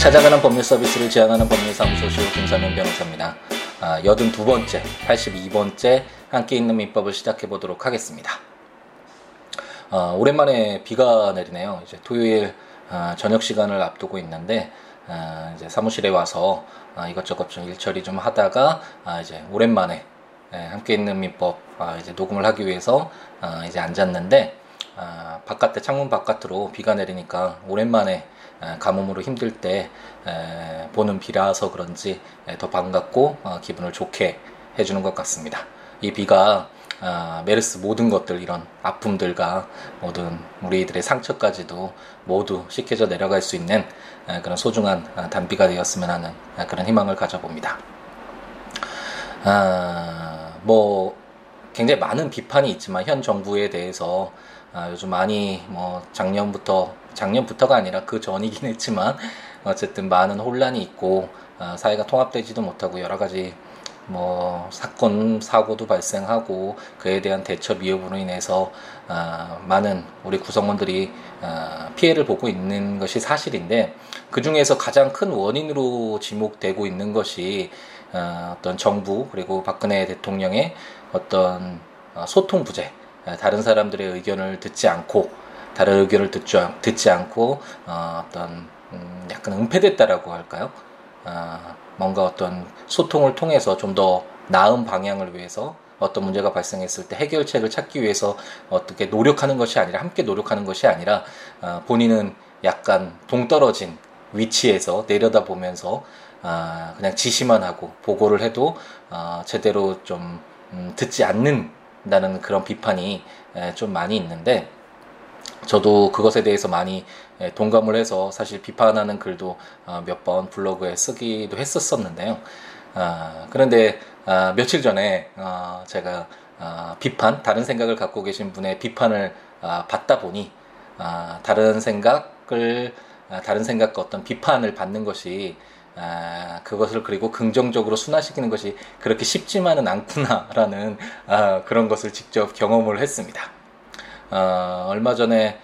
찾아가는 법률 서비스를 지향하는 법률사무소 시우 김사면 변호사입니다. 아, 82번째, 82번째 함께 있는 민법을 시작해 보도록 하겠습니다. 아, 오랜만에 비가 내리네요. 이제 토요일 아, 저녁 시간을 앞두고 있는데 아, 이제 사무실에 와서 아, 이것저것 좀 일처리 좀 하다가 아, 이제 오랜만에 예, 함께 있는 민법 아, 이제 녹음을 하기 위해서 아, 이제 앉았는데 아, 바깥에 창문 바깥으로 비가 내리니까 오랜만에 가뭄으로 힘들 때 보는 비라서 그런지 더 반갑고 어, 기분을 좋게 해주는 것 같습니다. 이 비가 아, 메르스 모든 것들 이런 아픔들과 모든 우리들의 상처까지도 모두 씻겨져 내려갈 수 있는 그런 소중한 아, 단비가 되었으면 하는 그런 희망을 가져봅니다. 아, 뭐 굉장히 많은 비판이 있지만 현 정부에 대해서 요즘 많이 뭐 작년부터 작년부터가 아니라 그 전이긴 했지만 어쨌든 많은 혼란이 있고 어, 사회가 통합되지도 못하고 여러 가지 뭐 사건 사고도 발생하고 그에 대한 대처 미흡으로 인해서 어, 많은 우리 구성원들이 어, 피해를 보고 있는 것이 사실인데 그 중에서 가장 큰 원인으로 지목되고 있는 것이 어, 어떤 정부 그리고 박근혜 대통령의 어떤 어, 소통 부재 다른 사람들의 의견을 듣지 않고 다른 의견을 듣지, 듣지 않고 어, 떤 음, 약간 은폐됐다라고 할까요? 어, 뭔가 어떤 소통을 통해서 좀 더 나은 방향을 위해서 어떤 문제가 발생했을 때 해결책을 찾기 위해서 어떻게 노력하는 것이 아니라 함께 노력하는 것이 아니라 어, 본인은 약간 동떨어진 위치에서 내려다 보면서 어, 그냥 지시만 하고 보고를 해도 어, 제대로 좀 음, 듣지 않는다는 그런 비판이 에, 좀 많이 있는데 저도 그것에 대해서 많이 예, 동감을 해서 사실 비판하는 글도 어, 몇번 블로그에 쓰기도 했었었는데요. 아, 그런데 아, 며칠 전에 어, 제가 아, 비판, 다른 생각을 갖고 계신 분의 비판을 받다 보니 다른 생각을 다른 생각과 어떤 비판을 받는 것이 그것을 그리고 긍정적으로 순화시키는 것이 그렇게 쉽지만은 않구나라는 그런 것을 직접 경험을 했습니다. 어, 얼마 전에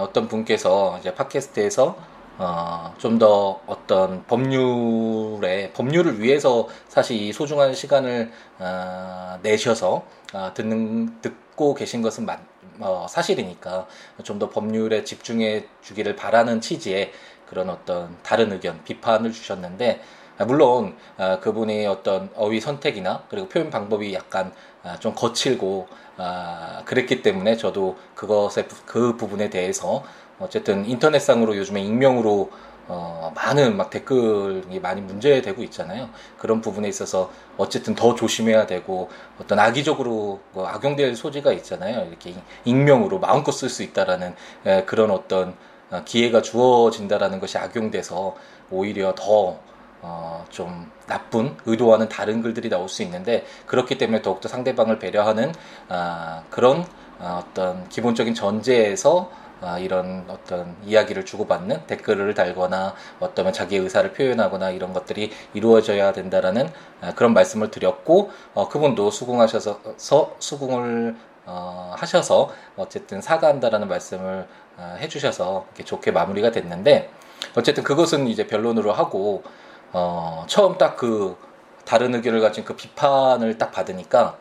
어떤 분께서 이제 팟캐스트에서 어, 좀 더 어떤 법률에 법률을 위해서 사실 이 소중한 시간을 어, 내셔서 어, 듣는 듣고 계신 것은 맞, 어, 사실이니까 좀 더 법률에 집중해 주기를 바라는 취지의 그런 어떤 다른 의견 비판을 주셨는데 아, 물론 아, 그분의 어떤 어휘 선택이나 그리고 표현 방법이 약간 아, 좀 거칠고 그랬기 때문에 저도 그것에 그 부분에 대해서 어쨌든 인터넷상으로 요즘에 익명으로 어, 많은 막 댓글이 많이 문제되고 있잖아요. 그런 부분에 있어서 어쨌든 더 조심해야 되고 어떤 악의적으로 뭐 악용될 소지가 있잖아요. 이렇게 익명으로 마음껏 쓸 수 있다라는 에, 그런 어떤 기회가 주어진다라는 것이 악용돼서 오히려 더 어, 좀 나쁜 의도와는 다른 글들이 나올 수 있는데 그렇기 때문에 더욱더 상대방을 배려하는 아, 그런 아, 어떤 기본적인 전제에서 아, 이런 어떤 이야기를 주고받는 댓글을 달거나 어떠면 자기 의사를 표현하거나 이런 것들이 이루어져야 된다라는 아, 그런 말씀을 드렸고 어, 그분도 수긍하셔서 수긍을 어, 하셔서 어쨌든 사과한다라는 말씀을 어, 해주셔서 이렇게 좋게 마무리가 됐는데 어쨌든 그것은 이제 변론으로 하고 어, 처음 딱 그 다른 의견을 가진 그 비판을 딱 받으니까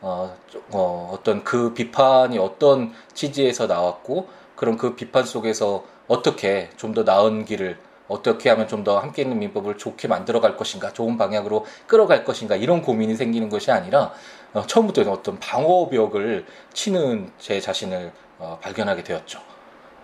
어, 어, 어떤 그 비판이 어떤 취지에서 나왔고 그럼 그 비판 속에서 어떻게 좀 더 나은 길을 어떻게 하면 좀 더 함께 있는 민법을 좋게 만들어 갈 것인가 좋은 방향으로 끌어갈 것인가 이런 고민이 생기는 것이 아니라 어, 처음부터 어떤 방어벽을 치는 제 자신을 어, 발견하게 되었죠.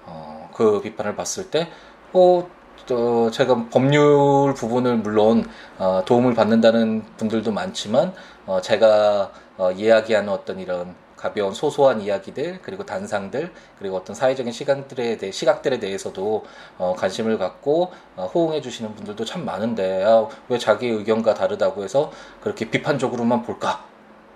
어, 그 비판을 봤을 때 어, 어, 제가 법률 부분을 물론 어, 도움을 받는다는 분들도 많지만 어, 제가 어, 이야기하는 어떤 이런 가벼운 소소한 이야기들 그리고 단상들 그리고 어떤 사회적인 시간들에 대해 시각들에 대해서도 어, 관심을 갖고 어, 호응해 주시는 분들도 참 많은데 아, 왜 자기 의견과 다르다고 해서 그렇게 비판적으로만 볼까?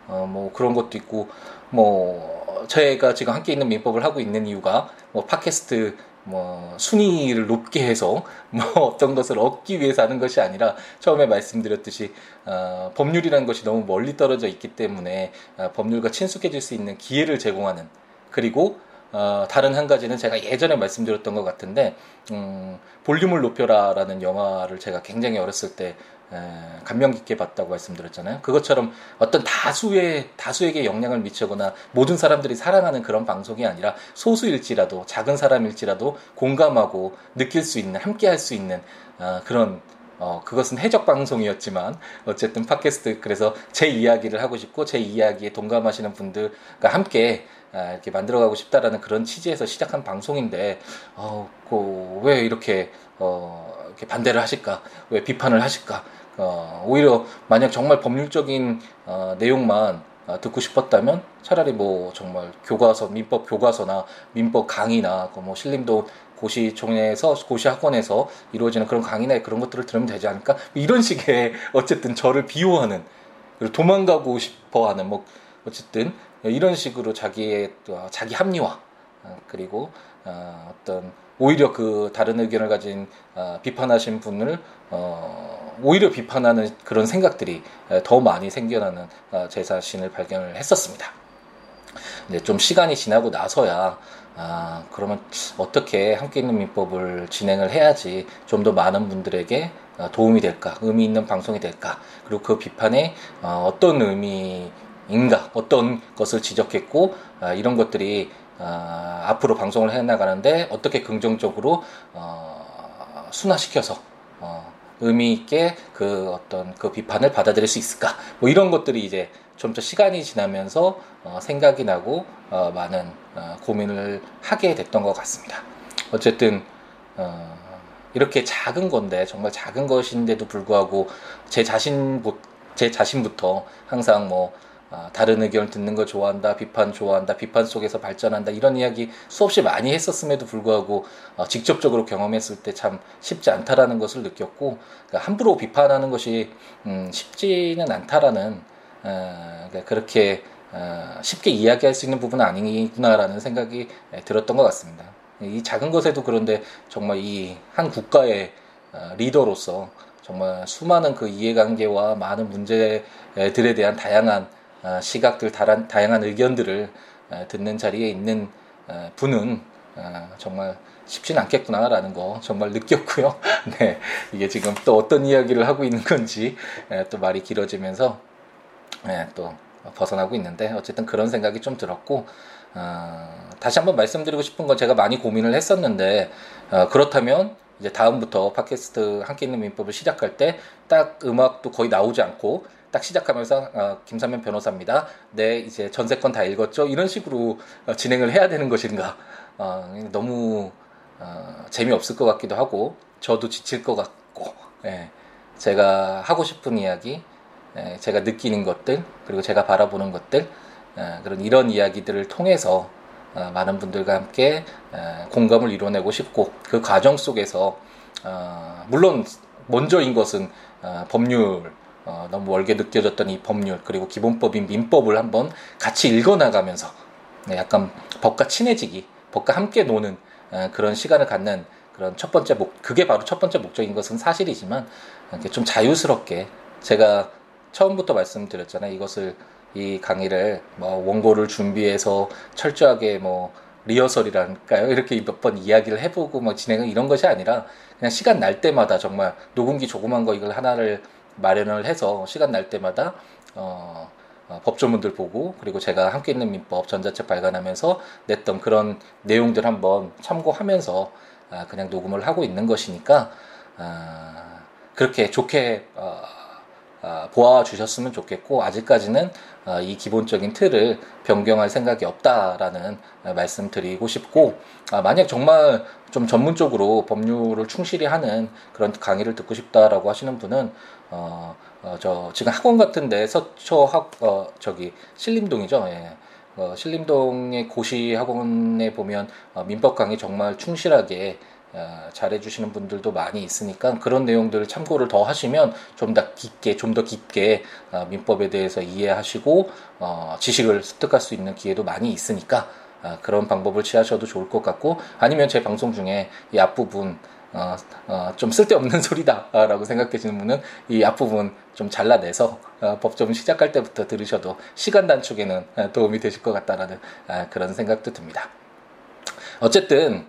어, 뭐 그런 것도 있고 뭐 제가 지금 함께 있는 민법을 하고 있는 이유가 뭐 팟캐스트 뭐 순위를 높게 해서 뭐 어떤 것을 얻기 위해서 하는 것이 아니라 처음에 말씀드렸듯이 어, 법률이라는 것이 너무 멀리 떨어져 있기 때문에 어, 법률과 친숙해질 수 있는 기회를 제공하는 그리고 어, 다른 한 가지는 제가 예전에 말씀드렸던 것 같은데 음, 볼륨을 높여라라는 영화를 제가 굉장히 어렸을 때 에, 감명 깊게 봤다고 말씀드렸잖아요. 그것처럼 어떤 다수의 다수에게 영향을 미치거나 모든 사람들이 사랑하는 그런 방송이 아니라 소수일지라도 작은 사람일지라도 공감하고 느낄 수 있는 함께할 수 있는 어, 그런 어, 그것은 해적 방송이었지만 어쨌든 팟캐스트 그래서 제 이야기를 하고 싶고 제 이야기에 동감하시는 분들과 함께 아, 이렇게 만들어가고 싶다라는 그런 취지에서 시작한 방송인데 어, 그, 왜 이렇게 어, 이렇게 반대를 하실까? 왜 비판을 하실까? 어, 오히려 만약 정말 법률적인 어, 내용만 어, 듣고 싶었다면 차라리 뭐 정말 교과서 민법 교과서나 민법 강의나 그뭐 신림도 고시총회에서 고시학원에서 이루어지는 그런 강의나 그런 것들을 들으면 되지 않을까 이런 식의 어쨌든 저를 비호하는 그리고 도망가고 싶어하는 뭐 어쨌든 이런 식으로 자기의 자기 합리화 어, 그리고 어, 어떤 오히려 그 다른 의견을 가진 어, 비판하신 분을 오히려 비판하는 그런 생각들이 더 많이 생겨나는 제 자신을 발견을 했었습니다. 근데 좀 시간이 지나고 나서야 아, 그러면 어떻게 함께 있는 민법을 진행을 해야지 좀 더 많은 분들에게 도움이 될까, 의미 있는 방송이 될까, 그리고 그 비판에 어떤 의미 인가 어떤 것을 지적했고 아, 이런 것들이 아, 앞으로 방송을 해 나가는데 어떻게 긍정적으로 어, 순화시켜서 어, 의미 있게 그 어떤 그 비판을 받아들일 수 있을까 뭐 이런 것들이 이제 좀더 시간이 지나면서 어, 생각이 나고 어, 많은 어, 고민을 하게 됐던 것 같습니다. 어쨌든 어, 이렇게 작은 건데 정말 작은 것인데도 불구하고 제 자신 제 자신부터 항상 뭐 아, 다른 의견을 듣는 거 좋아한다, 비판 좋아한다, 비판 속에서 발전한다 이런 이야기 수없이 많이 했었음에도 불구하고 어, 직접적으로 경험했을 때 참 쉽지 않다라는 것을 느꼈고 그러니까 함부로 비판하는 것이 음, 쉽지는 않다라는 어, 그러니까 그렇게 어, 쉽게 이야기할 수 있는 부분은 아니구나라는 생각이 예, 들었던 것 같습니다. 이 작은 것에도 그런데 정말 이 한 국가의 어, 리더로서 정말 수많은 그 이해관계와 많은 문제들에 대한 다양한 어, 시각들 다양한 의견들을 어, 듣는 자리에 있는 어, 분은 정말 쉽진 않겠구나라는 거 정말 느꼈고요. 네, 이게 지금 또 어떤 이야기를 하고 있는 건지 또 말이 길어지면서 또 벗어나고 있는데 어쨌든 그런 생각이 좀 들었고 다시 한번 말씀드리고 싶은 건 제가 많이 고민을 했었는데 그렇다면 이제 다음부터 팟캐스트 함께 있는 민법을 시작할 때 딱 음악도 거의 나오지 않고 딱 시작하면서 어, 김삼면 변호사입니다. 네, 이제 전세권 다 읽었죠. 이런 식으로 어, 진행을 해야 되는 것인가? 어, 너무 어, 재미없을 것 같기도 하고 저도 지칠 것 같고 예, 제가 하고 싶은 이야기, 예, 제가 느끼는 것들 그리고 제가 바라보는 것들 예, 그런 이런 이야기들을 통해서 어, 많은 분들과 함께 예, 공감을 이뤄내고 싶고 그 과정 속에서 어, 물론 먼저인 것은 어, 법률 어, 너무 월게 느껴졌던 이 법률 그리고 기본법인 민법을 한번 같이 읽어나가면서 네, 약간 법과 친해지기, 법과 함께 노는 어, 그런 시간을 갖는 그런 첫 번째 목, 그게 바로 첫 번째 목적인 것은 사실이지만 이렇게 좀 자유스럽게 제가 처음부터 말씀드렸잖아요. 이것을 이 강의를 뭐 원고를 준비해서 철저하게 뭐 리허설이랄까요? 이렇게 몇 번 이야기를 해보고 뭐 진행은 이런 것이 아니라 그냥 시간 날 때마다 정말 녹음기 조그만 거 이걸 하나를 마련을 해서 시간 날 때마다 어, 어, 법조문들 보고 그리고 제가 함께 있는 민법 전자책 발간하면서 냈던 그런 내용들 한번 참고하면서 아, 그냥 녹음을 하고 있는 것이니까 아, 그렇게 좋게 어, 아, 보아 주셨으면 좋겠고 아직까지는 아, 이 기본적인 틀을 변경할 생각이 없다라는 말씀 드리고 싶고 아, 만약 정말 좀 전문적으로 법률을 충실히 하는 그런 강의를 듣고 싶다라고 하시는 분은 어, 어, 저 지금 학원 같은 데 서초 학 어, 저기 신림동이죠. 예. 어, 신림동의 고시 학원에 보면 어, 민법 강의 정말 충실하게 어, 잘해주시는 분들도 많이 있으니까 그런 내용들을 참고를 더 하시면 좀 더 깊게 좀 더 깊게 어, 민법에 대해서 이해하시고 어, 지식을 습득할 수 있는 기회도 많이 있으니까 어, 그런 방법을 취하셔도 좋을 것 같고 아니면 제 방송 중에 이 앞부분 어, 어, 좀 쓸데없는 소리다라고 생각되시는 분은 이 앞부분 좀 잘라내서 어, 법정 시작할 때부터 들으셔도 시간 단축에는 도움이 되실 것 같다라는 그런 생각도 듭니다. 어쨌든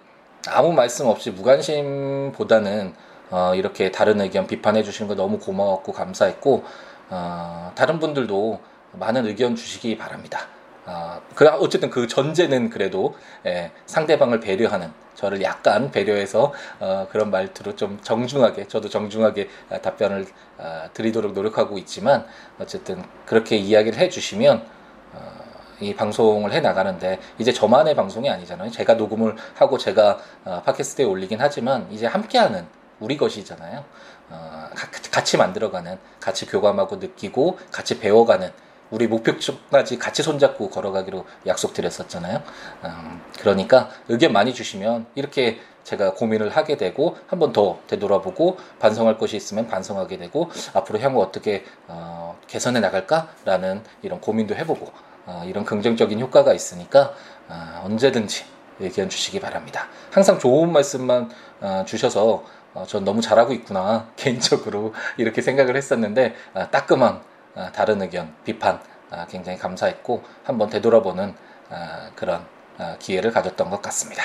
아무 말씀 없이 무관심보다는 어, 이렇게 다른 의견 비판해 주시는 거 너무 고마웠고 감사했고 어, 다른 분들도 많은 의견 주시기 바랍니다. 어, 그 어쨌든 그 전제는 그래도 예, 상대방을 배려하는 저를 약간 배려해서 어, 그런 말투로 좀 정중하게 저도 정중하게 어, 답변을 어, 드리도록 노력하고 있지만 어쨌든 그렇게 이야기를 해주시면 어, 이 방송을 해 나가는데 이제 저만의 방송이 아니잖아요. 제가 녹음을 하고 제가 어, 팟캐스트에 올리긴 하지만 이제 함께하는 우리 것이잖아요. 어, 같이 만들어가는, 같이 교감하고 느끼고, 같이 배워가는, 우리 목표까지 같이 손잡고 걸어가기로 약속드렸었잖아요. 음, 그러니까 의견 많이 주시면 이렇게 제가 고민을 하게 되고 한 번 더 되돌아보고 반성할 것이 있으면 반성하게 되고 앞으로 향후 어떻게 어, 개선해 나갈까라는 이런 고민도 해보고 어, 이런 긍정적인 효과가 있으니까 어, 언제든지 의견 주시기 바랍니다. 항상 좋은 말씀만 어, 주셔서 어, 전 너무 잘하고 있구나 개인적으로 이렇게 생각을 했었는데 아, 따끔한 아, 다른 의견 비판 아, 굉장히 감사했고 한번 되돌아보는 그런 기회를 가졌던 것 같습니다.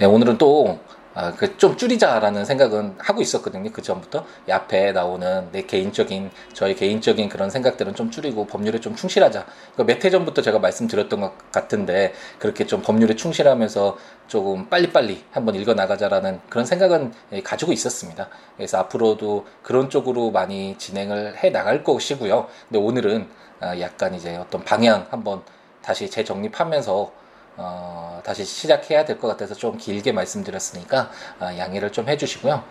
예, 오늘은 또 아, 그 좀 줄이자라는 생각은 하고 있었거든요. 그 전부터 이 앞에 나오는 내 개인적인 저의 개인적인 그런 생각들은 좀 줄이고 법률에 좀 충실하자. 그러니까 몇해 전부터 제가 말씀드렸던 것 같은데 그렇게 좀 법률에 충실하면서 조금 빨리빨리 한번 읽어 나가자라는 그런 생각은 예, 가지고 있었습니다. 그래서 앞으로도 그런 쪽으로 많이 진행을 해 나갈 것이고요. 근데 오늘은 아, 약간 이제 어떤 방향 한번 다시 재정립하면서 어, 다시 시작해야 될 것 같아서 좀 길게 말씀드렸으니까 어, 양해를 좀 해주시고요.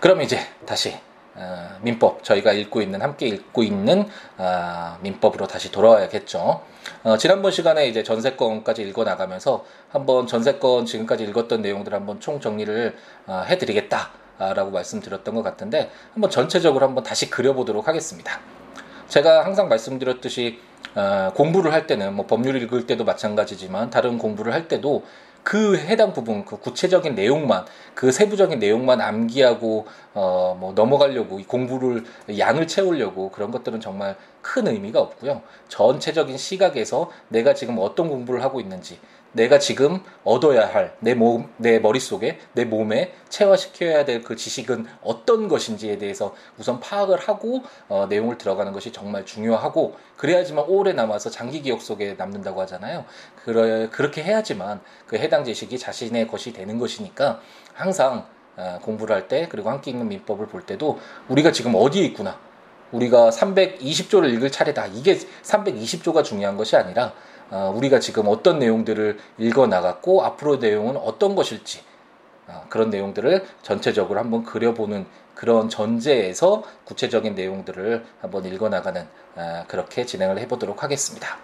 그럼 이제 다시 어, 민법 저희가 읽고 있는 함께 읽고 있는 어, 민법으로 다시 돌아와야겠죠. 어, 지난번 시간에 이제 전세권까지 읽어 나가면서 한번 전세권 지금까지 읽었던 내용들 한번 총 정리를 어, 해드리겠다라고 말씀드렸던 것 같은데 한번 전체적으로 한번 다시 그려보도록 하겠습니다. 제가 항상 말씀드렸듯이 어, 공부를 할 때는 뭐 법률 읽을 때도 마찬가지지만 다른 공부를 할 때도 그 해당 부분 그 구체적인 내용만 그 세부적인 내용만 암기하고 어 뭐 넘어가려고 이 공부를 양을 채우려고 그런 것들은 정말 큰 의미가 없고요. 전체적인 시각에서 내가 지금 어떤 공부를 하고 있는지 내가 지금 얻어야 할 내 몸, 내 머릿속에, 내 몸에 체화시켜야 될 그 지식은 어떤 것인지에 대해서 우선 파악을 하고 어, 내용을 들어가는 것이 정말 중요하고 그래야지만 오래 남아서 장기 기억 속에 남는다고 하잖아요. 그러, 그렇게 해야지만 그 해당 지식이 자신의 것이 되는 것이니까 항상 어, 공부를 할 때 그리고 함께 읽는 민법을 볼 때도 우리가 지금 어디에 있구나. 우리가 320조를 읽을 차례다. 이게 320조가 중요한 것이 아니라 어, 우리가 지금 어떤 내용들을 읽어 나갔고 앞으로 내용은 어떤 것일지 어, 그런 내용들을 전체적으로 한번 그려보는 그런 전제에서 구체적인 내용들을 한번 읽어 나가는 어, 그렇게 진행을 해보도록 하겠습니다.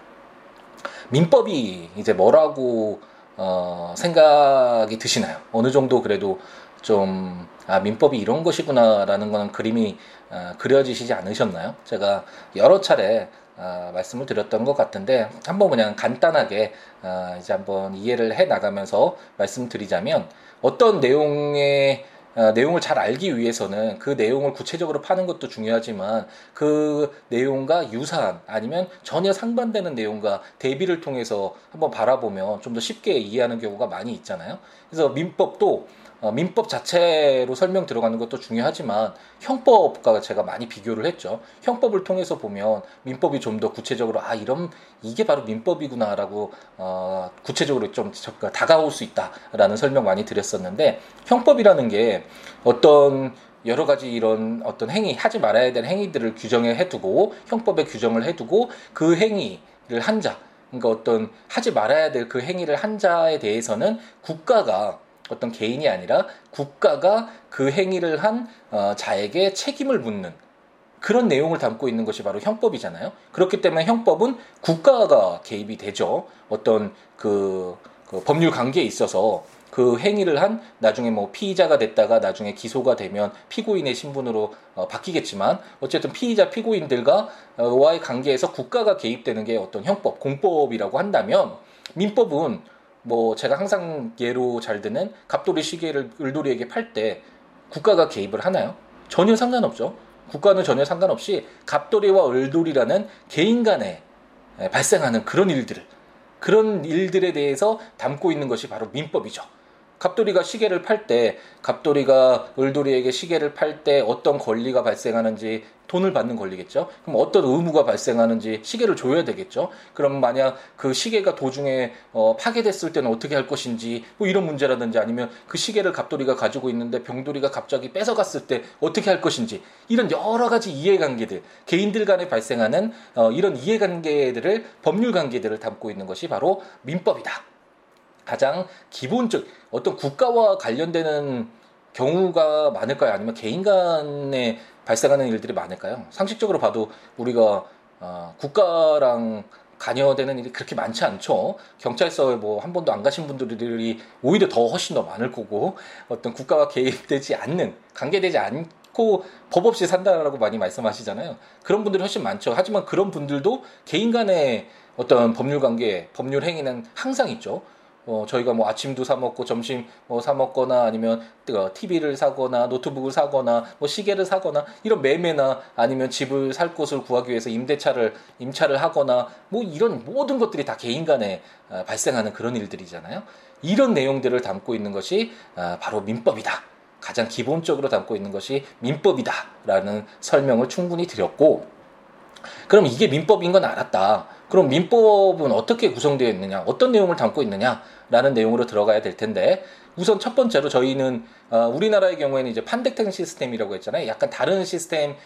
민법이 이제 뭐라고 어, 생각이 드시나요? 어느 정도 그래도 좀, 아, 민법이 이런 것이구나라는 거는 그림이 어, 그려지시지 않으셨나요? 제가 여러 차례 어, 말씀을 드렸던 것 같은데 한번 그냥 간단하게 어, 이제 한번 이해를 해 나가면서 말씀드리자면 어떤 내용의 어, 내용을 잘 알기 위해서는 그 내용을 구체적으로 파는 것도 중요하지만 그 내용과 유사한 아니면 전혀 상반되는 내용과 대비를 통해서 한번 바라보면 좀 더 쉽게 이해하는 경우가 많이 있잖아요. 그래서 민법도 어, 민법 자체로 설명 들어가는 것도 중요하지만 형법과 제가 많이 비교를 했죠. 형법을 통해서 보면 민법이 좀 더 구체적으로 아 이런 이게 바로 민법이구나라고 어, 구체적으로 좀 다가올 수 있다라는 설명 많이 드렸었는데 형법이라는 게 어떤 여러 가지 이런 어떤 행위 하지 말아야 될 행위들을 규정해 해두고 형법에 규정을 해두고 그 행위를 한 자. 그러니까 어떤 하지 말아야 될 그 행위를 한 자에 대해서는 국가가 어떤 개인이 아니라 국가가 그 행위를 한 어, 자에게 책임을 묻는 그런 내용을 담고 있는 것이 바로 형법이잖아요. 그렇기 때문에 형법은 국가가 개입이 되죠. 어떤 그, 그 법률 관계에 있어서 그 행위를 한 나중에 뭐 피의자가 됐다가 나중에 기소가 되면 피고인의 신분으로 어, 바뀌겠지만 어쨌든 피의자 피고인들과 어, 와의 관계에서 국가가 개입되는 게 어떤 형법 공법이라고 한다면 민법은 뭐 제가 항상 예로 잘 드는 갑돌이 시계를 을돌이에게 팔 때 국가가 개입을 하나요? 전혀 상관없죠. 국가는 전혀 상관없이 갑돌이와 을돌이라는 개인 간에 발생하는 그런 일들을 그런 일들에 대해서 담고 있는 것이 바로 민법이죠. 갑돌이가 시계를 팔 때 갑돌이가 을돌이에게 시계를 팔 때 어떤 권리가 발생하는지 돈을 받는 권리겠죠. 그럼 어떤 의무가 발생하는지 시계를 줘야 되겠죠. 그럼 만약 그 시계가 도중에 어, 파괴됐을 때는 어떻게 할 것인지 뭐 이런 문제라든지 아니면 그 시계를 갑돌이가 가지고 있는데 병돌이가 갑자기 뺏어갔을 때 어떻게 할 것인지 이런 여러 가지 이해관계들 개인들 간에 발생하는 어, 이런 이해관계들을 법률 관계들을 담고 있는 것이 바로 민법이다. 가장 기본적 어떤 국가와 관련되는 경우가 많을까요? 아니면 개인 간에 발생하는 일들이 많을까요? 상식적으로 봐도 우리가 어, 국가랑 관여되는 일이 그렇게 많지 않죠. 경찰서에 뭐 한 번도 안 가신 분들이 오히려 더 훨씬 더 많을 거고 어떤 국가와 개입되지 않는 관계되지 않고 법 없이 산다라고 많이 말씀하시잖아요. 그런 분들이 훨씬 많죠. 하지만 그런 분들도 개인 간의 어떤 법률 관계, 법률 행위는 항상 있죠. 어, 저희가 뭐 아침도 사 먹고 점심 뭐 사 먹거나 아니면 TV를 사거나 노트북을 사거나 뭐 시계를 사거나 이런 매매나 아니면 집을 살 곳을 구하기 위해서 임대차를 임차를 하거나 뭐 이런 모든 것들이 다 개인 간에 어, 발생하는 그런 일들이잖아요. 이런 내용들을 담고 있는 것이 어, 바로 민법이다. 가장 기본적으로 담고 있는 것이 민법이다라는 설명을 충분히 드렸고 그럼 이게 민법인 건 알았다. 그럼 민법은 어떻게 구성되어 있느냐, 어떤 내용을 담고 있느냐라는 내용으로 들어가야 될 텐데 우선 첫 번째로 저희는 어, 우리나라의 경우에는 이제 판택팅 시스템이라고 했잖아요. 약간 다른 시스템이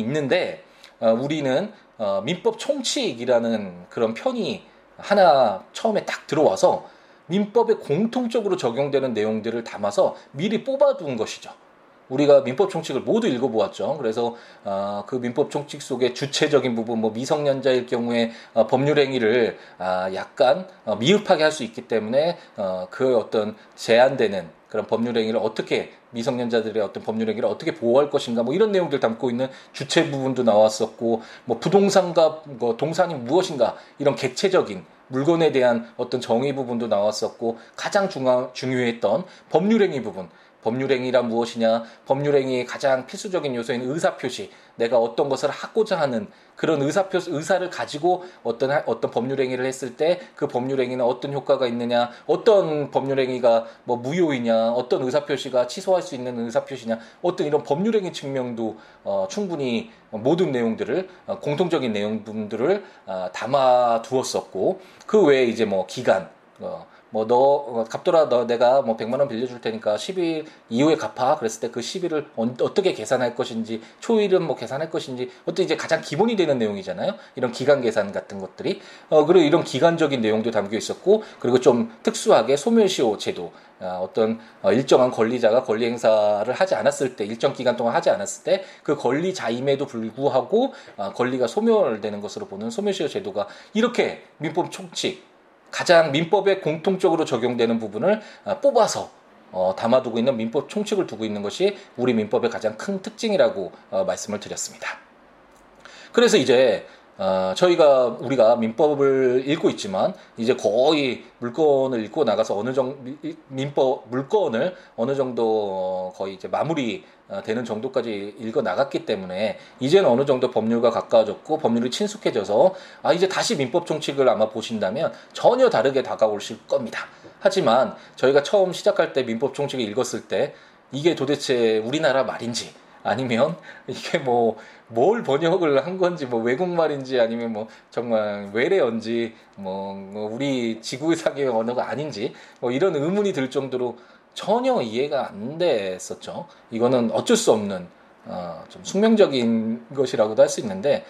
있는데 어, 우리는 어, 민법 총칙이라는 그런 편이 하나 처음에 딱 들어와서 민법에 공통적으로 적용되는 내용들을 담아서 미리 뽑아둔 것이죠. 우리가 민법 총칙을 모두 읽어보았죠. 그래서 어, 그 민법 총칙 속에 주체적인 부분, 뭐 미성년자일 경우에 어, 법률 행위를 아, 약간 어, 미흡하게 할 수 있기 때문에 어, 그 어떤 제한되는 그런 법률 행위를 어떻게 미성년자들의 어떤 법률 행위를 어떻게 보호할 것인가 뭐 이런 내용들 담고 있는 주체 부분도 나왔었고 뭐 부동산과 뭐 동산이 무엇인가 이런 객체적인 물건에 대한 어떤 정의 부분도 나왔었고 가장 중요, 중요했던 법률 행위 부분 법률행위란 무엇이냐? 법률행위의 가장 필수적인 요소인 의사표시. 내가 어떤 것을 하고자 하는 그런 의사표 의사를 가지고 어떤 어떤 법률행위를 했을 때 그 법률행위는 어떤 효과가 있느냐? 어떤 법률행위가 뭐 무효이냐? 어떤 의사표시가 취소할 수 있는 의사표시냐? 어떤 이런 법률행위 측면도 어, 충분히 모든 내용들을 어, 공통적인 내용들을 어, 담아 두었었고 그 외에 이제 뭐 기간 어, 뭐너 어, 갑돌아 너 내가 뭐 100만 원 빌려줄 테니까 10일 이후에 갚아. 그랬을 때 그 10일을 어떻게 계산할 것인지 초일은 뭐 계산할 것인지 어떤 이제 가장 기본이 되는 내용이잖아요. 이런 기간 계산 같은 것들이. 어 그리고 이런 기간적인 내용도 담겨 있었고 그리고 좀 특수하게 소멸시효 제도 아, 어떤 어, 일정한 권리자가 권리 행사를 하지 않았을 때 일정 기간 동안 하지 않았을 때 그 권리자임에도 불구하고 아, 권리가 소멸되는 것으로 보는 소멸시효 제도가 이렇게 민법 총칙 가장 민법에 공통적으로 적용되는 부분을 어, 뽑아서 어, 담아두고 있는 민법 총칙을 두고 있는 것이 우리 민법의 가장 큰 특징이라고 어, 말씀을 드렸습니다. 그래서 이제 어, 저희가 우리가 민법을 읽고 있지만 이제 거의 물건을 읽고 나가서 어느 정도 민법 물건을 어느 정도 거의 이제 마무리 어, 되는 정도까지 읽어 나갔기 때문에 이제는 어느 정도 법률과 가까워졌고 법률이 친숙해져서 아 이제 다시 민법 총칙을 아마 보신다면 전혀 다르게 다가오실 겁니다. 하지만 저희가 처음 시작할 때 민법 총칙을 읽었을 때 이게 도대체 우리나라 말인지 아니면 이게 뭐 뭘 번역을 한 건지 뭐 외국말인지 아니면 뭐 정말 외래어인지 뭐, 뭐 우리 지구상의 언어가 아닌지 뭐 이런 의문이 들 정도로 전혀 이해가 안 됐었죠. 이거는 어쩔 수 없는 어, 좀 숙명적인 것이라고도 할 수 있는데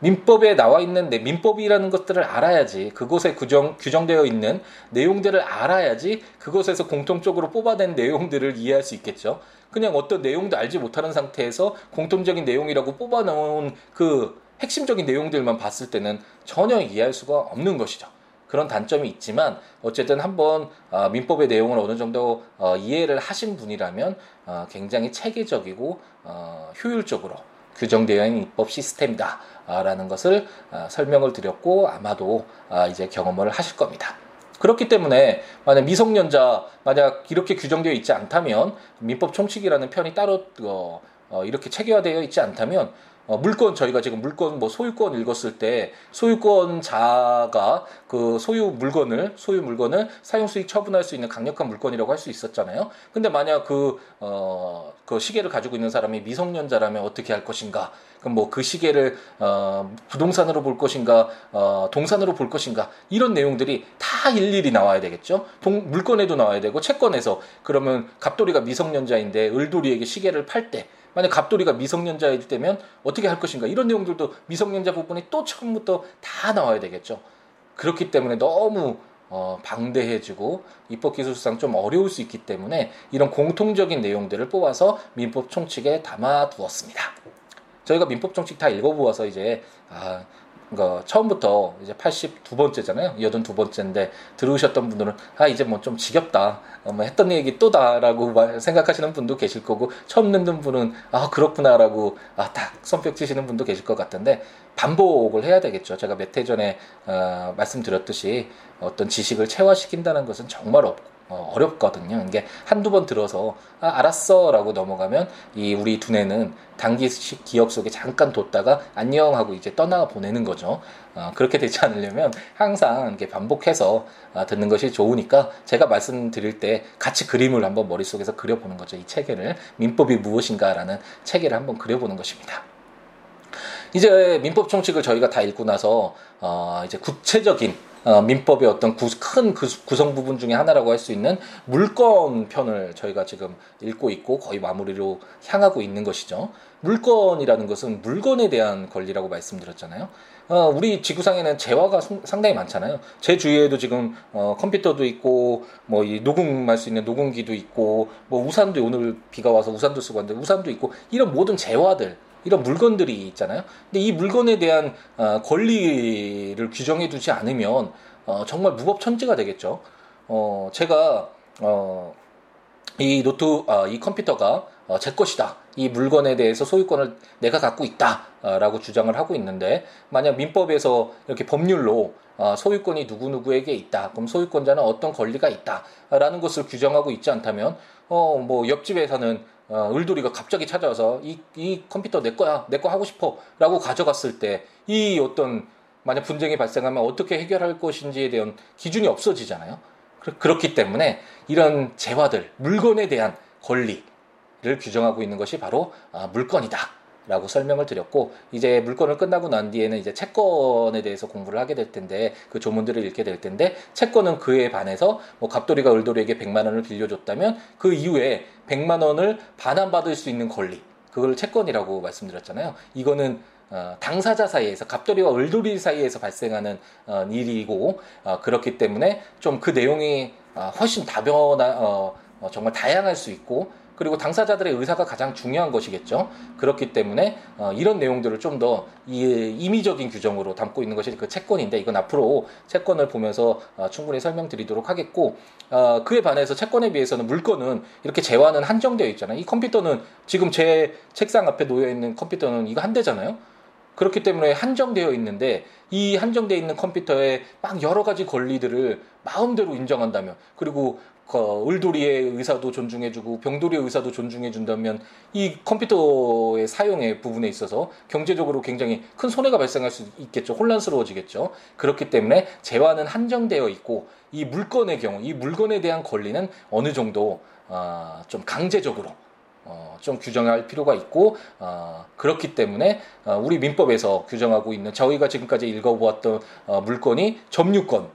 민법에 나와 있는 내 민법이라는 것들을 알아야지 그곳에 규정 규정되어 있는 내용들을 알아야지 그곳에서 공통적으로 뽑아낸 내용들을 이해할 수 있겠죠. 그냥 어떤 내용도 알지 못하는 상태에서 공통적인 내용이라고 뽑아놓은 그 핵심적인 내용들만 봤을 때는 전혀 이해할 수가 없는 것이죠. 그런 단점이 있지만 어쨌든 한번 어, 민법의 내용을 어느 정도 어, 이해를 하신 분이라면 어, 굉장히 체계적이고 어, 효율적으로 규정되어 있는 입법 시스템이다라는 것을 어, 설명을 드렸고 아마도 어, 이제 경험을 하실 겁니다. 그렇기 때문에 만약 미성년자 만약 이렇게 규정되어 있지 않다면 민법 총칙이라는 편이 따로 어, 어, 이렇게 체계화되어 있지 않다면 어, 물권 저희가 지금 물권 뭐 소유권 읽었을 때 소유권자가 그 소유 물건을 소유 물건을 사용 수익 처분할 수 있는 강력한 물건이라고 할 수 있었잖아요. 근데 만약 그 어, 그 시계를 가지고 있는 사람이 미성년자라면 어떻게 할 것인가? 그럼 뭐 그 시계를 어, 부동산으로 볼 것인가, 어, 동산으로 볼 것인가 이런 내용들이 다 일일이 나와야 되겠죠. 동, 물건에도 나와야 되고 채권에서 그러면 갑돌이가 미성년자인데 을돌이에게 시계를 팔 때. 만약 갑돌이가 미성년자일 때면 어떻게 할 것인가 이런 내용들도 미성년자 부분이 또 처음부터 다 나와야 되겠죠. 그렇기 때문에 너무 어, 방대해지고 입법 기술상 좀 어려울 수 있기 때문에 이런 공통적인 내용들을 뽑아서 민법 총칙에 담아 두었습니다. 저희가 민법 총칙 다 읽어보아서 이제 아 그러니까 처음부터 이제 82번째잖아요. 82번째인데 들으셨던 분들은 아 이제 뭐 좀 지겹다. 어, 뭐 했던 얘기 또다라고 생각하시는 분도 계실 거고 처음 듣는 분은 아 그렇구나라고 아딱 손뼉 치시는 분도 계실 것 같은데 반복을 해야 되겠죠. 제가 몇 해 전에 어, 말씀드렸듯이 어떤 지식을 체화시킨다는 것은 정말 없고 어, 어렵거든요. 이게 한두 번 들어서 아, 알았어 라고 넘어가면 이 우리 두뇌는 단기식 기억 속에 잠깐 뒀다가 안녕 하고 이제 떠나 보내는 거죠. 어, 그렇게 되지 않으려면 항상 이렇게 반복해서 어, 듣는 것이 좋으니까 제가 말씀드릴 때 같이 그림을 한번 머릿속에서 그려보는 거죠. 이 체계를 민법이 무엇인가라는 체계를 한번 그려보는 것입니다. 이제 민법 총칙을 저희가 다 읽고 나서 어, 이제 구체적인 어, 민법의 어떤 구, 큰 구성 부분 중에 하나라고 할 수 있는 물권 편을 저희가 지금 읽고 있고 거의 마무리로 향하고 있는 것이죠. 물권이라는 것은 물건에 대한 권리라고 말씀드렸잖아요. 어, 우리 지구상에는 재화가 상당히 많잖아요. 제 주위에도 지금 어, 컴퓨터도 있고 뭐 이 녹음할 수 있는 녹음기도 있고 뭐 우산도 오늘 비가 와서 우산도 쓰고 왔는데 우산도 있고 이런 모든 재화들 이런 물건들이 있잖아요. 근데 이 물건에 대한 어, 권리를 규정해 두지 않으면 어, 정말 무법천지가 되겠죠. 어, 제가 어, 이 노트, 아, 이 컴퓨터가 어, 제 것이다. 이 물건에 대해서 소유권을 내가 갖고 있다 라고 주장을 하고 있는데 만약 민법에서 이렇게 법률로 어, 소유권이 누구 누구에게 있다. 그럼 소유권자는 어떤 권리가 있다 라는 것을 규정하고 있지 않다면 어 뭐 옆집에 사는 어, 을돌이가 갑자기 찾아와서 이, 이 컴퓨터 내 거야, 내 거 하고 싶어 라고 가져갔을 때 이 어떤 만약 분쟁이 발생하면 어떻게 해결할 것인지에 대한 기준이 없어지잖아요. 그렇기 때문에 이런 재화들, 물건에 대한 권리를 규정하고 있는 것이 바로 아, 물건이다. 라고 설명을 드렸고 이제 물건을 끝나고 난 뒤에는 이제 채권에 대해서 공부를 하게 될 텐데 그 조문들을 읽게 될 텐데 채권은 그에 반해서 뭐 갑돌이가 을돌이에게 100만 원을 빌려줬다면 그 이후에 100만 원을 반환받을 수 있는 권리 그걸 채권이라고 말씀드렸잖아요. 이거는 어, 당사자 사이에서 갑돌이와 을돌이 사이에서 발생하는 어, 일이고 어, 그렇기 때문에 좀 그 내용이 어, 훨씬 다변화 어, 어, 정말 다양할 수 있고 그리고 당사자들의 의사가 가장 중요한 것이겠죠. 그렇기 때문에 어, 이런 내용들을 좀 더 임의적인 규정으로 담고 있는 것이 그 채권인데 이건 앞으로 채권을 보면서 어, 충분히 설명드리도록 하겠고 어, 그에 반해서 채권에 비해서는 물건은 이렇게 재화는 한정되어 있잖아요. 이 컴퓨터는 지금 제 책상 앞에 놓여 있는 컴퓨터는 이거 한 대잖아요. 그렇기 때문에 한정되어 있는데 이 한정되어 있는 컴퓨터에 막 여러 가지 권리들을 마음대로 인정한다면 그리고 그 을돌이의 의사도 존중해주고 병돌이의 의사도 존중해준다면 이 컴퓨터의 사용의 부분에 있어서 경제적으로 굉장히 큰 손해가 발생할 수 있겠죠. 혼란스러워지겠죠. 그렇기 때문에 재화는 한정되어 있고 이 물건의 경우 이 물건에 대한 권리는 어느 정도 어, 좀 강제적으로 어, 좀 규정할 필요가 있고 어, 그렇기 때문에 어, 우리 민법에서 규정하고 있는 저희가 지금까지 읽어보았던 어, 물건이 점유권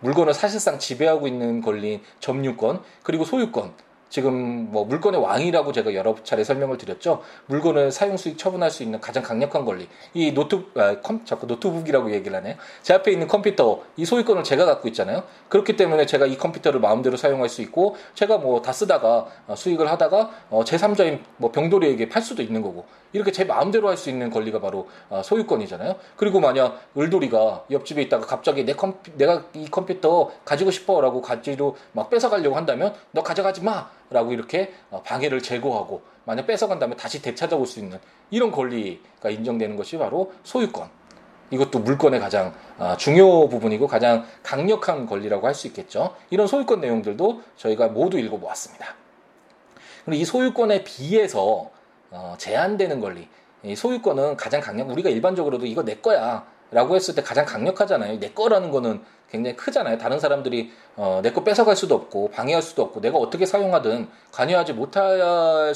물건을 사실상 지배하고 있는 권리인 점유권 그리고 소유권 지금 뭐 물건의 왕이라고 제가 여러 차례 설명을 드렸죠. 물건을 사용 수익 처분할 수 있는 가장 강력한 권리. 이 노트 아, 컴, 자꾸 노트북이라고 얘기를 하네요. 제 앞에 있는 컴퓨터 이 소유권을 제가 갖고 있잖아요. 그렇기 때문에 제가 이 컴퓨터를 마음대로 사용할 수 있고 제가 뭐 다 쓰다가 어, 수익을 하다가 어, 제3자인 뭐 병돌이에게 팔 수도 있는 거고 이렇게 제 마음대로 할 수 있는 권리가 바로 어, 소유권이잖아요. 그리고 만약 을돌이가 옆집에 있다가 갑자기 내 컴, 내가 이 컴퓨터 가지고 싶어라고 가지로 막 뺏어가려고 한다면 너 가져가지 마. 라고 이렇게 어, 방해를 제거하고 만약 뺏어간다면 다시 되찾아올 수 있는 이런 권리가 인정되는 것이 바로 소유권. 이것도 물건의 가장 어, 중요 부분이고 가장 강력한 권리라고 할 수 있겠죠. 이런 소유권 내용들도 저희가 모두 읽어보았습니다. 그리고 이 소유권에 비해서 어, 제한되는 권리, 이 소유권은 가장 강력 우리가 일반적으로도 이거 내 거야 라고 했을 때 가장 강력하잖아요. 내 거라는 거는 굉장히 크잖아요. 다른 사람들이 어, 내 거 뺏어갈 수도 없고 방해할 수도 없고 내가 어떻게 사용하든 관여하지 못할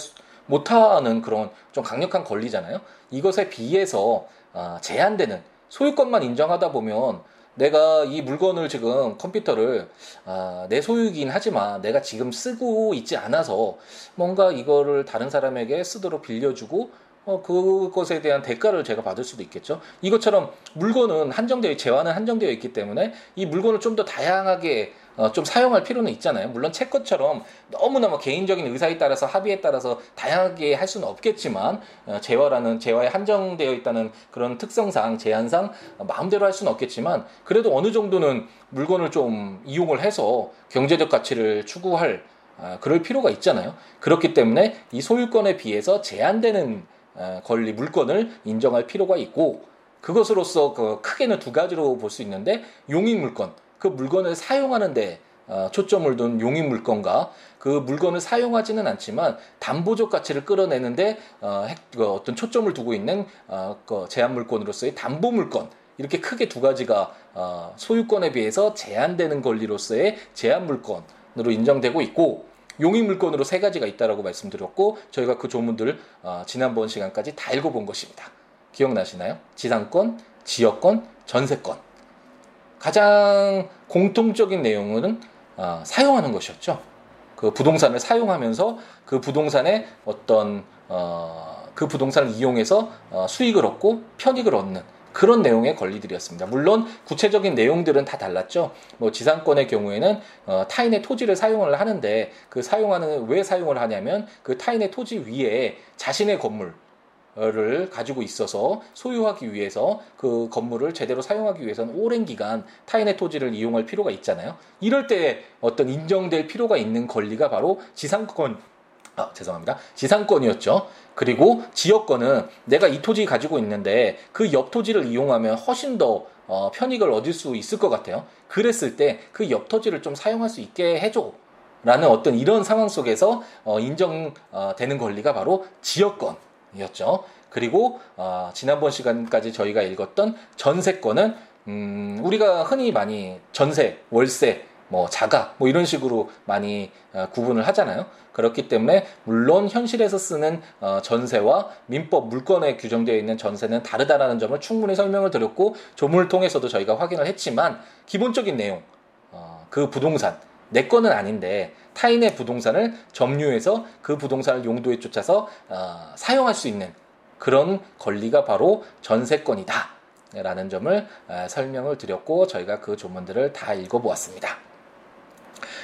못하는 그런 좀 강력한 권리잖아요. 이것에 비해서 어, 제한되는 소유권만 인정하다 보면 내가 이 물건을 지금 컴퓨터를 아, 내 소유이긴 하지만 내가 지금 쓰고 있지 않아서 뭔가 이거를 다른 사람에게 쓰도록 빌려주고 어, 그것에 대한 대가를 제가 받을 수도 있겠죠. 이것처럼 물건은 한정되어, 재화는 한정되어 있기 때문에 이 물건을 좀 더 다양하게 어, 좀 사용할 필요는 있잖아요. 물론 채권처럼 너무나 뭐 개인적인 의사에 따라서 합의에 따라서 다양하게 할 수는 없겠지만 어, 재화라는 재화에 한정되어 있다는 그런 특성상 제한상 마음대로 할 수는 없겠지만 그래도 어느 정도는 물건을 좀 이용을 해서 경제적 가치를 추구할 아, 그럴 필요가 있잖아요. 그렇기 때문에 이 소유권에 비해서 제한되는 어, 권리 물건을 인정할 필요가 있고 그것으로서 그 크게는 두 가지로 볼 수 있는데 용익 물건 그 물건을 사용하는데 어, 초점을 둔 용익 물건과 그 물건을 사용하지는 않지만 담보적 가치를 끌어내는데 어, 그 어떤 초점을 두고 있는 어, 그 제한 물건으로서의 담보 물건 이렇게 크게 두 가지가 어, 소유권에 비해서 제한되는 권리로서의 제한 물건으로 인정되고 있고 용익 물건으로 세 가지가 있다라고 말씀드렸고 저희가 그 조문들을 어, 지난번 시간까지 다 읽어본 것입니다. 기억나시나요? 지상권, 지역권, 전세권. 가장 공통적인 내용은 어, 사용하는 것이었죠. 그 부동산을 사용하면서 그 부동산의 어떤 어, 그 부동산을 이용해서 어, 수익을 얻고 편익을 얻는 그런 내용의 권리들이었습니다. 물론 구체적인 내용들은 다 달랐죠. 뭐 지상권의 경우에는 어, 타인의 토지를 사용을 하는데 그 사용하는 왜 사용을 하냐면 그 타인의 토지 위에 자신의 건물 을 가지고 있어서 소유하기 위해서 그 건물을 제대로 사용하기 위해서는 오랜 기간 타인의 토지를 이용할 필요가 있잖아요. 이럴 때 어떤 인정될 필요가 있는 권리가 바로 지상권 아, 죄송합니다. 지상권이었죠. 그리고 지역권은 내가 이 토지 가지고 있는데 그 옆 토지를 이용하면 훨씬 더 어, 편익을 얻을 수 있을 것 같아요. 그랬을 때 그 옆 토지를 좀 사용할 수 있게 해줘. 라는 어떤 이런 상황 속에서 어, 인정되는 권리가 바로 지역권이었죠. 그리고 어, 지난번 시간까지 저희가 읽었던 전세권은 음, 우리가 흔히 많이 전세, 월세, 뭐 자가 뭐 이런 식으로 많이 어, 구분을 하잖아요. 그렇기 때문에 물론 현실에서 쓰는 어, 전세와 민법 물건에 규정되어 있는 전세는 다르다라는 점을 충분히 설명을 드렸고 조문을 통해서도 저희가 확인을 했지만 기본적인 내용 어, 그 부동산 내 거는 아닌데 타인의 부동산을 점유해서 그 부동산을 용도에 쫓아서 어, 사용할 수 있는 그런 권리가 바로 전세권이다. 라는 점을 어, 설명을 드렸고 저희가 그 조문들을 다 읽어보았습니다.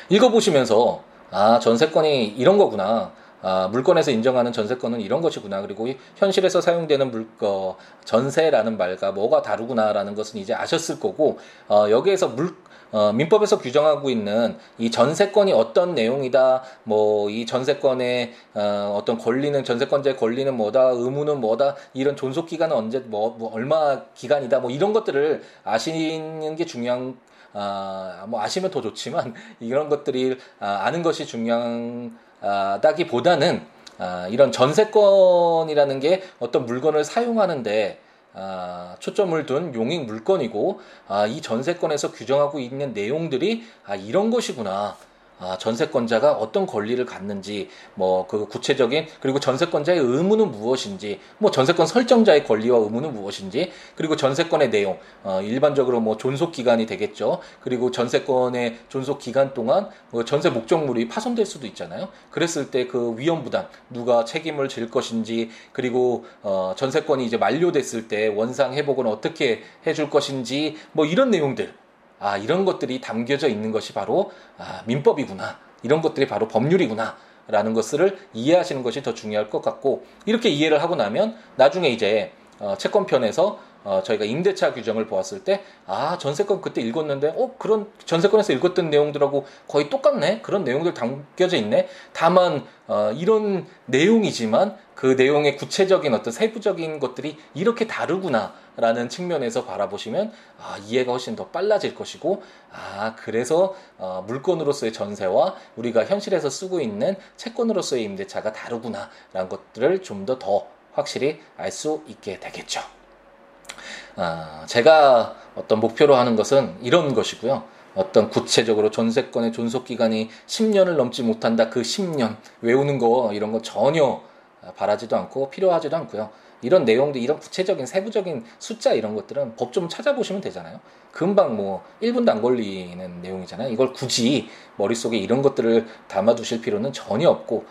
읽어보시면서 아 전세권이 이런 거구나. 아, 물건에서 인정하는 전세권은 이런 것이구나. 그리고 현실에서 사용되는 물, 어, 전세라는 말과 뭐가 다르구나라는 것은 이제 아셨을 거고, 어, 여기에서 물, 어, 민법에서 규정하고 있는 이 전세권이 어떤 내용이다, 뭐, 이 전세권의, 어, 어떤 권리는, 전세권자의 권리는 뭐다, 의무는 뭐다, 이런 존속 기간은 언제, 뭐, 뭐, 얼마 기간이다, 뭐, 이런 것들을 아시는 게 중요한 아, 뭐 아시면 더 좋지만 이런 것들이 아, 아는 것이 중요하다기보다는 아, 이런 전세권이라는 게 어떤 물건을 사용하는데 아, 초점을 둔 용익 물건이고 아, 이 전세권에서 규정하고 있는 내용들이 아, 이런 것이구나. 아, 전세권자가 어떤 권리를 갖는지, 뭐, 그 구체적인, 그리고 전세권자의 의무는 무엇인지, 뭐, 전세권 설정자의 권리와 의무는 무엇인지, 그리고 전세권의 내용, 어, 일반적으로 뭐, 존속 기간이 되겠죠. 그리고 전세권의 존속 기간 동안 뭐 전세 목적물이 파손될 수도 있잖아요. 그랬을 때 그 위험 부담, 누가 책임을 질 것인지, 그리고, 어, 전세권이 이제 만료됐을 때 원상 회복은 어떻게 해줄 것인지, 뭐, 이런 내용들. 아, 이런 것들이 담겨져 있는 것이 바로 아, 민법이구나. 이런 것들이 바로 법률이구나. 라는 것을 이해하시는 것이 더 중요할 것 같고 이렇게 이해를 하고 나면 나중에 이제 어, 채권편에서 어, 저희가 임대차 규정을 보았을 때, 아, 전세권 그때 읽었는데, 어, 그런 전세권에서 읽었던 내용들하고 거의 똑같네? 그런 내용들 담겨져 있네? 다만, 어, 이런 내용이지만 그 내용의 구체적인 어떤 세부적인 것들이 이렇게 다르구나. 라는 측면에서 바라보시면 아, 이해가 훨씬 더 빨라질 것이고 아 그래서 어, 물건으로서의 전세와 우리가 현실에서 쓰고 있는 채권으로서의 임대차가 다르구나라는 것들을 좀 더더 더 확실히 알 수 있게 되겠죠. 아, 제가 어떤 목표로 하는 것은 이런 것이고요. 어떤 구체적으로 전세권의 존속 기간이 10년을 넘지 못한다. 그 10년 외우는 거 이런 거 전혀 바라지도 않고 필요하지도 않고요. 이런 내용들, 이런 구체적인 세부적인 숫자 이런 것들은 법 좀 찾아보시면 되잖아요. 금방 뭐 1분도 안 걸리는 내용이잖아요. 이걸 굳이 머릿속에 이런 것들을 담아 두실 필요는 전혀 없고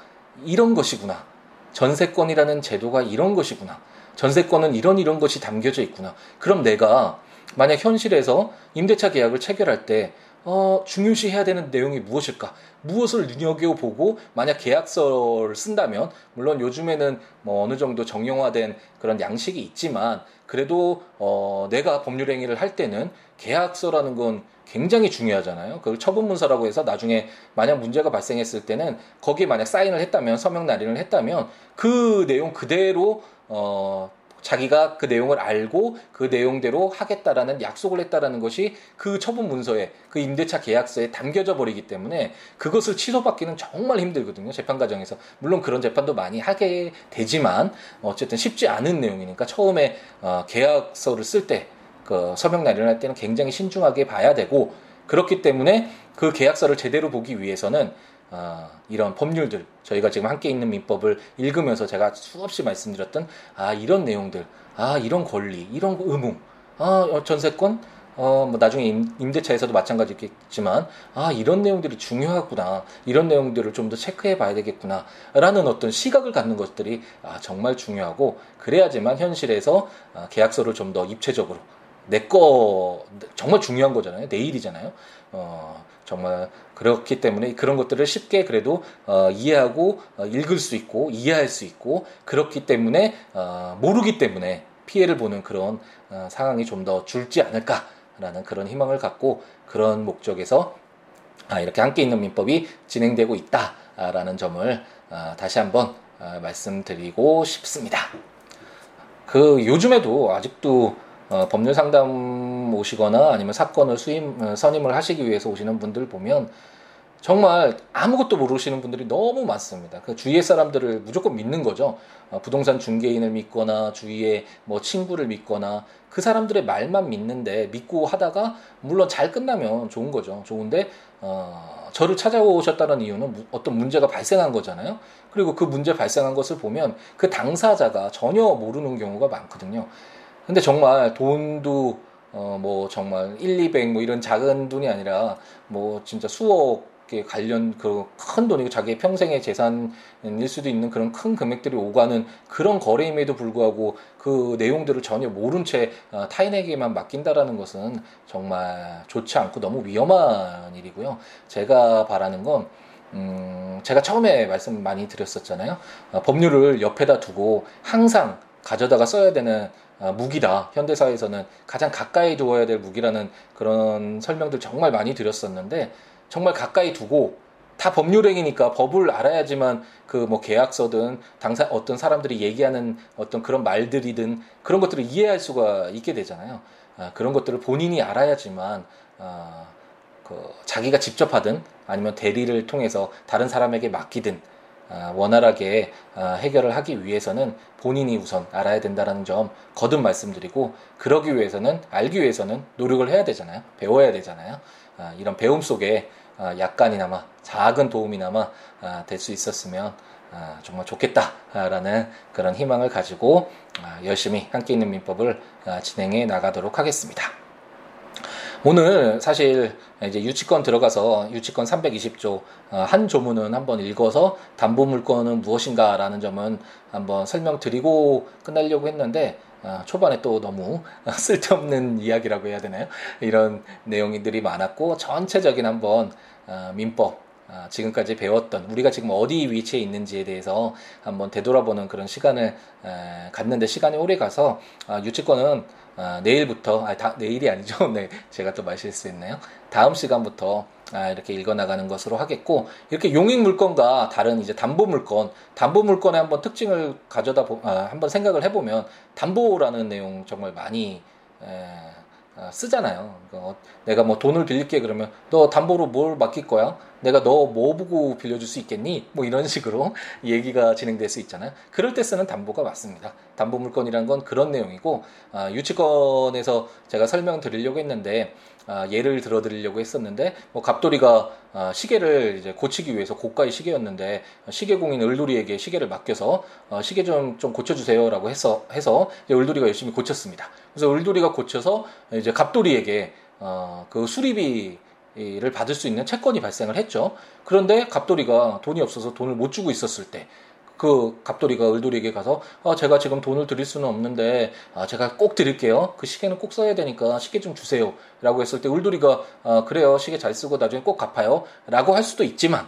이런 것이구나. 전세권이라는 제도가 이런 것이구나. 전세권은 이런 이런 것이 담겨져 있구나. 그럼 내가 만약 현실에서 임대차 계약을 체결할 때 어, 중요시 해야 되는 내용이 무엇일까? 무엇을 눈여겨보고 만약 계약서를 쓴다면 물론 요즘에는 뭐 어느 정도 정형화된 그런 양식이 있지만 그래도 어, 내가 법률 행위를 할 때는 계약서라는 건 굉장히 중요하잖아요. 그걸 처분 문서라고 해서 나중에 만약 문제가 발생했을 때는 거기에 만약 사인을 했다면 서명 날인을 했다면 그 내용 그대로 어 자기가 그 내용을 알고 그 내용대로 하겠다라는 약속을 했다라는 것이 그 처분 문서에 그 임대차 계약서에 담겨져 버리기 때문에 그것을 취소받기는 정말 힘들거든요. 재판 과정에서. 물론 그런 재판도 많이 하게 되지만 어쨌든 쉽지 않은 내용이니까 처음에 어, 계약서를 쓸 때 그 서명 날인할 때는 굉장히 신중하게 봐야 되고 그렇기 때문에 그 계약서를 제대로 보기 위해서는 어, 이런 법률들 저희가 지금 함께 있는 민법을 읽으면서 제가 수없이 말씀드렸던 아 이런 내용들 아 이런 권리 이런 의무 아 어, 전세권 어 뭐 나중에 임, 대차에서도 마찬가지겠지만 아 이런 내용들이 중요하구나 이런 내용들을 좀 더 체크해 봐야 되겠구나라는 어떤 시각을 갖는 것들이 아 정말 중요하고 그래야지만 현실에서 아, 계약서를 좀 더 입체적으로 내 거 정말 중요한 거잖아요 내일이잖아요 어 정말 그렇기 때문에 그런 것들을 쉽게 그래도 어, 이해하고 어, 읽을 수 있고 이해할 수 있고 그렇기 때문에 어, 모르기 때문에 피해를 보는 그런 어, 상황이 좀 더 줄지 않을까라는 그런 희망을 갖고 그런 목적에서 아, 이렇게 함께 있는 민법이 진행되고 있다라는 점을 아, 다시 한번 아, 말씀드리고 싶습니다. 그 요즘에도 아직도 어, 법률 상담 오시거나 아니면 사건을 수임 어, 선임을 하시기 위해서 오시는 분들 보면 정말 아무것도 모르시는 분들이 너무 많습니다. 그 주위의 사람들을 무조건 믿는 거죠. 어, 부동산 중개인을 믿거나 주위에 뭐 친구를 믿거나 그 사람들의 말만 믿는데 믿고 하다가 물론 잘 끝나면 좋은 거죠. 좋은데 어, 저를 찾아오셨다는 이유는 어떤 문제가 발생한 거잖아요. 그리고 그 문제 발생한 것을 보면 그 당사자가 전혀 모르는 경우가 많거든요. 근데 정말 돈도 어 뭐 정말 1, 200 뭐 이런 작은 돈이 아니라 뭐 진짜 수억 에 관련 그 큰 돈이고 자기의 평생의 재산일 수도 있는 그런 큰 금액들이 오가는 그런 거래임에도 불구하고 그 내용들을 전혀 모른 채 어, 타인에게만 맡긴다라는 것은 정말 좋지 않고 너무 위험한 일이고요. 제가 바라는 건 음, 제가 처음에 말씀 많이 드렸었잖아요. 어, 법률을 옆에다 두고 항상 가져다가 써야 되는 아, 무기다. 현대사에서는 가장 가까이 두어야 될 무기라는 그런 설명들 정말 많이 드렸었는데 정말 가까이 두고 다 법률행위니까 법을 알아야지만 그 뭐 계약서든 당사 어떤 사람들이 얘기하는 어떤 그런 말들이든 그런 것들을 이해할 수가 있게 되잖아요. 아, 그런 것들을 본인이 알아야지만 아, 그 자기가 직접 하든 아니면 대리를 통해서 다른 사람에게 맡기든 아, 원활하게 아, 해결을 하기 위해서는 본인이 우선 알아야 된다는 점 거듭 말씀드리고 그러기 위해서는 알기 위해서는 노력을 해야 되잖아요. 배워야 되잖아요. 아, 이런 배움 속에 약간이나마 작은 도움이나마 될 수 있었으면 정말 좋겠다라는 그런 희망을 가지고 열심히 함께 있는 민법을 진행해 나가도록 하겠습니다. 오늘 사실 이제 유치권 들어가서 유치권 320조 어, 한 조문은 한번 읽어서 담보 물건은 무엇인가라는 점은 한번 설명드리고 끝내려고 했는데 어, 초반에 또 너무 쓸데없는 이야기라고 해야 되나요? 이런 내용들이 많았고 전체적인 한번 어, 민법 지금까지 배웠던 우리가 지금 어디 위치에 있는지에 대해서 한번 되돌아보는 그런 시간을 갖는데 시간이 오래 가서 유치권은 아, 내일부터, 아, 다, 내일이 아니죠. 네, 제가 또 말실수했네요. 다음 시간부터 아, 이렇게 읽어나가는 것으로 하겠고, 이렇게 용익 물건과 다른 이제 담보 물건, 담보 물건의 한번 특징을 가져다 보, 아, 한번 생각을 해보면, 담보라는 내용 정말 많이 에, 어, 쓰잖아요. 어, 내가 뭐 돈을 빌릴게 그러면 너 담보로 뭘 맡길 거야? 내가 너 뭐 보고 빌려줄 수 있겠니? 뭐 이런 식으로 얘기가 진행될 수 있잖아요. 그럴 때 쓰는 담보가 맞습니다. 담보 물건이란 건 그런 내용이고 아, 유치권에서 제가 설명드리려고 했는데 아, 예를 들어드리려고 했었는데 뭐 갑돌이가 아, 시계를 이제 고치기 위해서 고가의 시계였는데 시계공인 을돌이에게 시계를 맡겨서 어, 시계 좀 좀 고쳐주세요라고 해서 해서 을돌이가 열심히 고쳤습니다. 그래서 을돌이가 고쳐서 이제 갑돌이에게 어, 그 수리비 를 받을 수 있는 채권이 발생을 했죠. 그런데 갑돌이가 돈이 없어서 돈을 못 주고 있었을 때 그 갑돌이가 을돌이에게 가서 아, 제가 지금 돈을 드릴 수는 없는데 아, 제가 꼭 드릴게요. 그 시계는 꼭 써야 되니까 시계 좀 주세요. 라고 했을 때 을돌이가 아, 그래요. 시계 잘 쓰고 나중에 꼭 갚아요. 라고 할 수도 있지만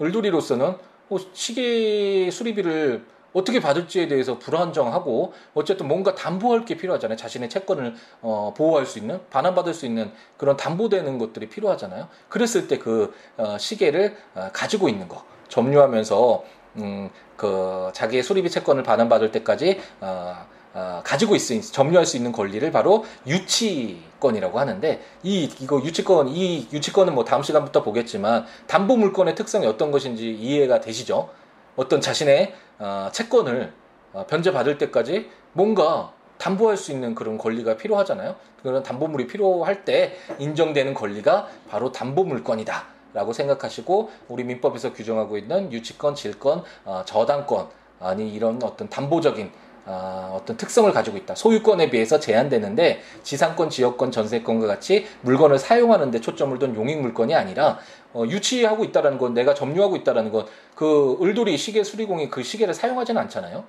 을돌이로서는 어, 시계 수리비를 어떻게 받을지에 대해서 불안정하고 어쨌든 뭔가 담보할 게 필요하잖아요. 자신의 채권을 어, 보호할 수 있는 반환받을 수 있는 그런 담보되는 것들이 필요하잖아요. 그랬을 때그 어, 시계를 어, 가지고 있는 거 점유하면서 음, 그 자기의 수리비 채권을 반환받을 때까지 어, 어, 가지고 있으 점유할 수 있는 권리를 바로 유치권이라고 하는데 이 이거 유치권 이 유치권은 뭐 다음 시간부터 보겠지만 담보 물건의 특성이 어떤 것인지 이해가 되시죠? 어떤 자신의 어, 채권을 어, 변제받을 때까지 뭔가 담보할 수 있는 그런 권리가 필요하잖아요. 그런 담보물이 필요할 때 인정되는 권리가 바로 담보물건이다. 라고 생각하시고 우리 민법에서 규정하고 있는 유치권, 질권, 어, 저당권 아니 이런 어떤 담보적인 어, 어떤 특성을 가지고 있다. 소유권에 비해서 제한되는데 지상권, 지역권, 전세권과 같이 물건을 사용하는 데 초점을 둔 용익 물건이 아니라 어, 유치하고 있다라는 건 내가 점유하고 있다라는 건 그 을돌이 시계 수리공이 그 시계를 사용하지는 않잖아요.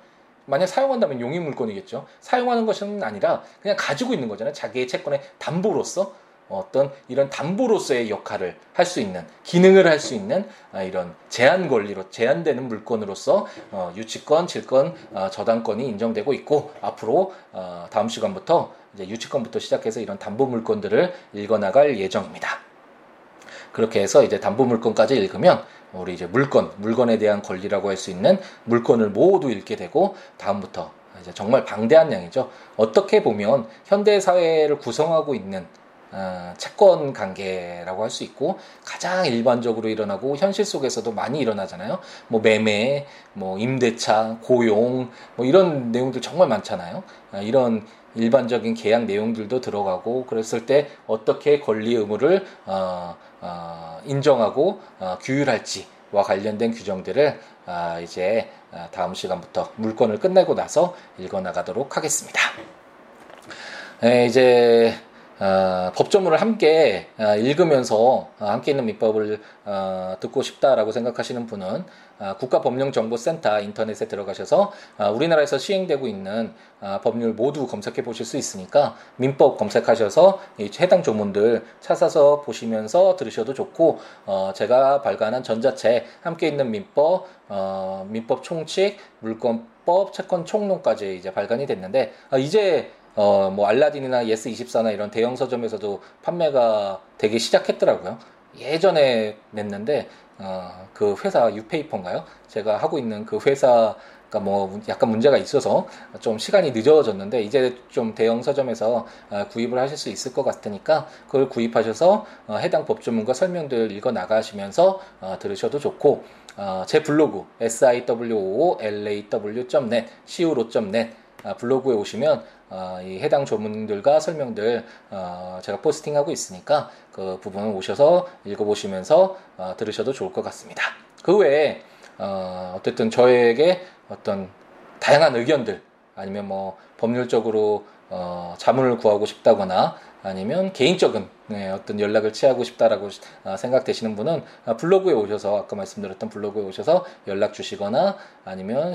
만약 사용한다면 용익 물건이겠죠. 사용하는 것은 아니라 그냥 가지고 있는 거잖아요. 자기의 채권의 담보로서 어떤 이런 담보로서의 역할을 할 수 있는 기능을 할 수 있는 아, 이런 제한 권리로 제한되는 물건으로서 어, 유치권, 질권, 어, 저당권이 인정되고 있고 앞으로 어, 다음 시간부터 이제 유치권부터 시작해서 이런 담보 물건들을 읽어나갈 예정입니다. 그렇게 해서 이제 담보 물건까지 읽으면 우리 이제 물건, 물건에 대한 권리라고 할 수 있는 물건을 모두 읽게 되고 다음부터 이제 정말 방대한 양이죠. 어떻게 보면 현대 사회를 구성하고 있는 어, 채권 관계라고 할 수 있고 가장 일반적으로 일어나고 현실 속에서도 많이 일어나잖아요. 뭐 매매, 뭐 임대차, 고용, 뭐 이런 내용들 정말 많잖아요. 아, 이런 일반적인 계약 내용들도 들어가고 그랬을 때 어떻게 권리 의무를 어, 어, 인정하고 어, 규율할지와 관련된 규정들을 아, 이제 아, 다음 시간부터 물건을 끝내고 나서 읽어나가도록 하겠습니다. 네, 이제 어, 법조문을 함께 어, 읽으면서 어, 함께 있는 민법을 어, 듣고 싶다라고 생각하시는 분은 어, 국가법령정보센터 인터넷에 들어가셔서 어, 우리나라에서 시행되고 있는 법률 모두 검색해 보실 수 있으니까 민법 검색하셔서 해당 조문들 찾아서 보시면서 들으셔도 좋고 제가 발간한 전자책 함께 있는 민법 민법 총칙 물권법 채권 총론까지 이제 발간이 됐는데 이제 어, 뭐 알라딘이나 예스24나 이런 대형 서점에서도 판매가 되기 시작했더라고요. 예전에 냈는데 어, 그 회사 유페이퍼인가요? 제가 하고 있는 그 회사가 뭐 약간 문제가 있어서 좀 시간이 늦어졌는데 이제 좀 대형 서점에서 어, 구입을 하실 수 있을 것 같으니까 그걸 구입하셔서 어, 해당 법조문과 설명들 읽어 나가시면서 어, 들으셔도 좋고 어, 제 블로그 siwoolaw.net siwo.net 아, 블로그에 오시면 어, 이 해당 조문들과 설명들 어, 제가 포스팅하고 있으니까 그 부분을 오셔서 읽어보시면서 어, 들으셔도 좋을 것 같습니다. 그 외에 어, 어쨌든 저에게 어떤 다양한 의견들 아니면 뭐 법률적으로 어, 자문을 구하고 싶다거나 아니면 개인적인 네, 어떤 연락을 취하고 싶다라고 어, 생각되시는 분은 어, 블로그에 오셔서 아까 말씀드렸던 블로그에 오셔서 연락 주시거나 아니면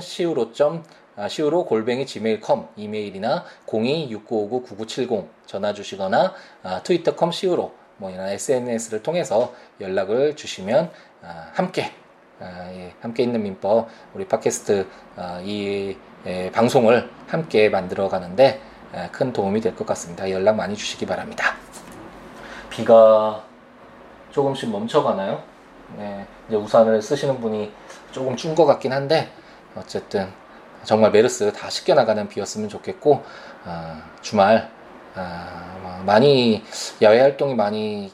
siwo 골뱅이 gmail.com 이메일이나 026959-9970 전화 주시거나 아, 트위터.com siwo 뭐 이런 SNS를 통해서 연락을 주시면 아, 함께 아, 예, 함께 있는 민법 우리 팟캐스트 아, 이 예, 방송을 함께 만들어 가는데 예, 큰 도움이 될 것 같습니다. 연락 많이 주시기 바랍니다. 비가 조금씩 멈춰가나요? 네, 이제 우산을 쓰시는 분이 조금 준 것 같긴 한데 어쨌든 정말 메르스 다 씻겨나가는 비였으면 좋겠고 어, 주말 아, 많이 야외 활동이 많이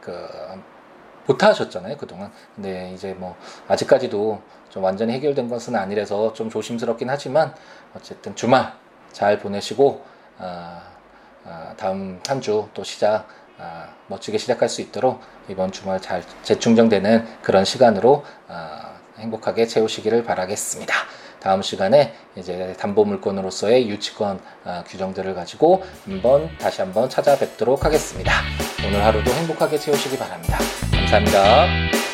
그 못하셨잖아요 그동안. 근데 이제 뭐 아직까지도 좀 완전히 해결된 것은 아니라서 좀 조심스럽긴 하지만 어쨌든 주말 잘 보내시고 아, 아, 다음 한 주 또 시작 아, 멋지게 시작할 수 있도록 이번 주말 잘 재충전되는 그런 시간으로 아, 행복하게 채우시기를 바라겠습니다. 다음 시간에 이제 담보 물건으로서의 유치권 아, 규정들을 가지고 한번 다시 한번 찾아뵙도록 하겠습니다. 오늘 하루도 행복하게 채우시기 바랍니다. 감사합니다.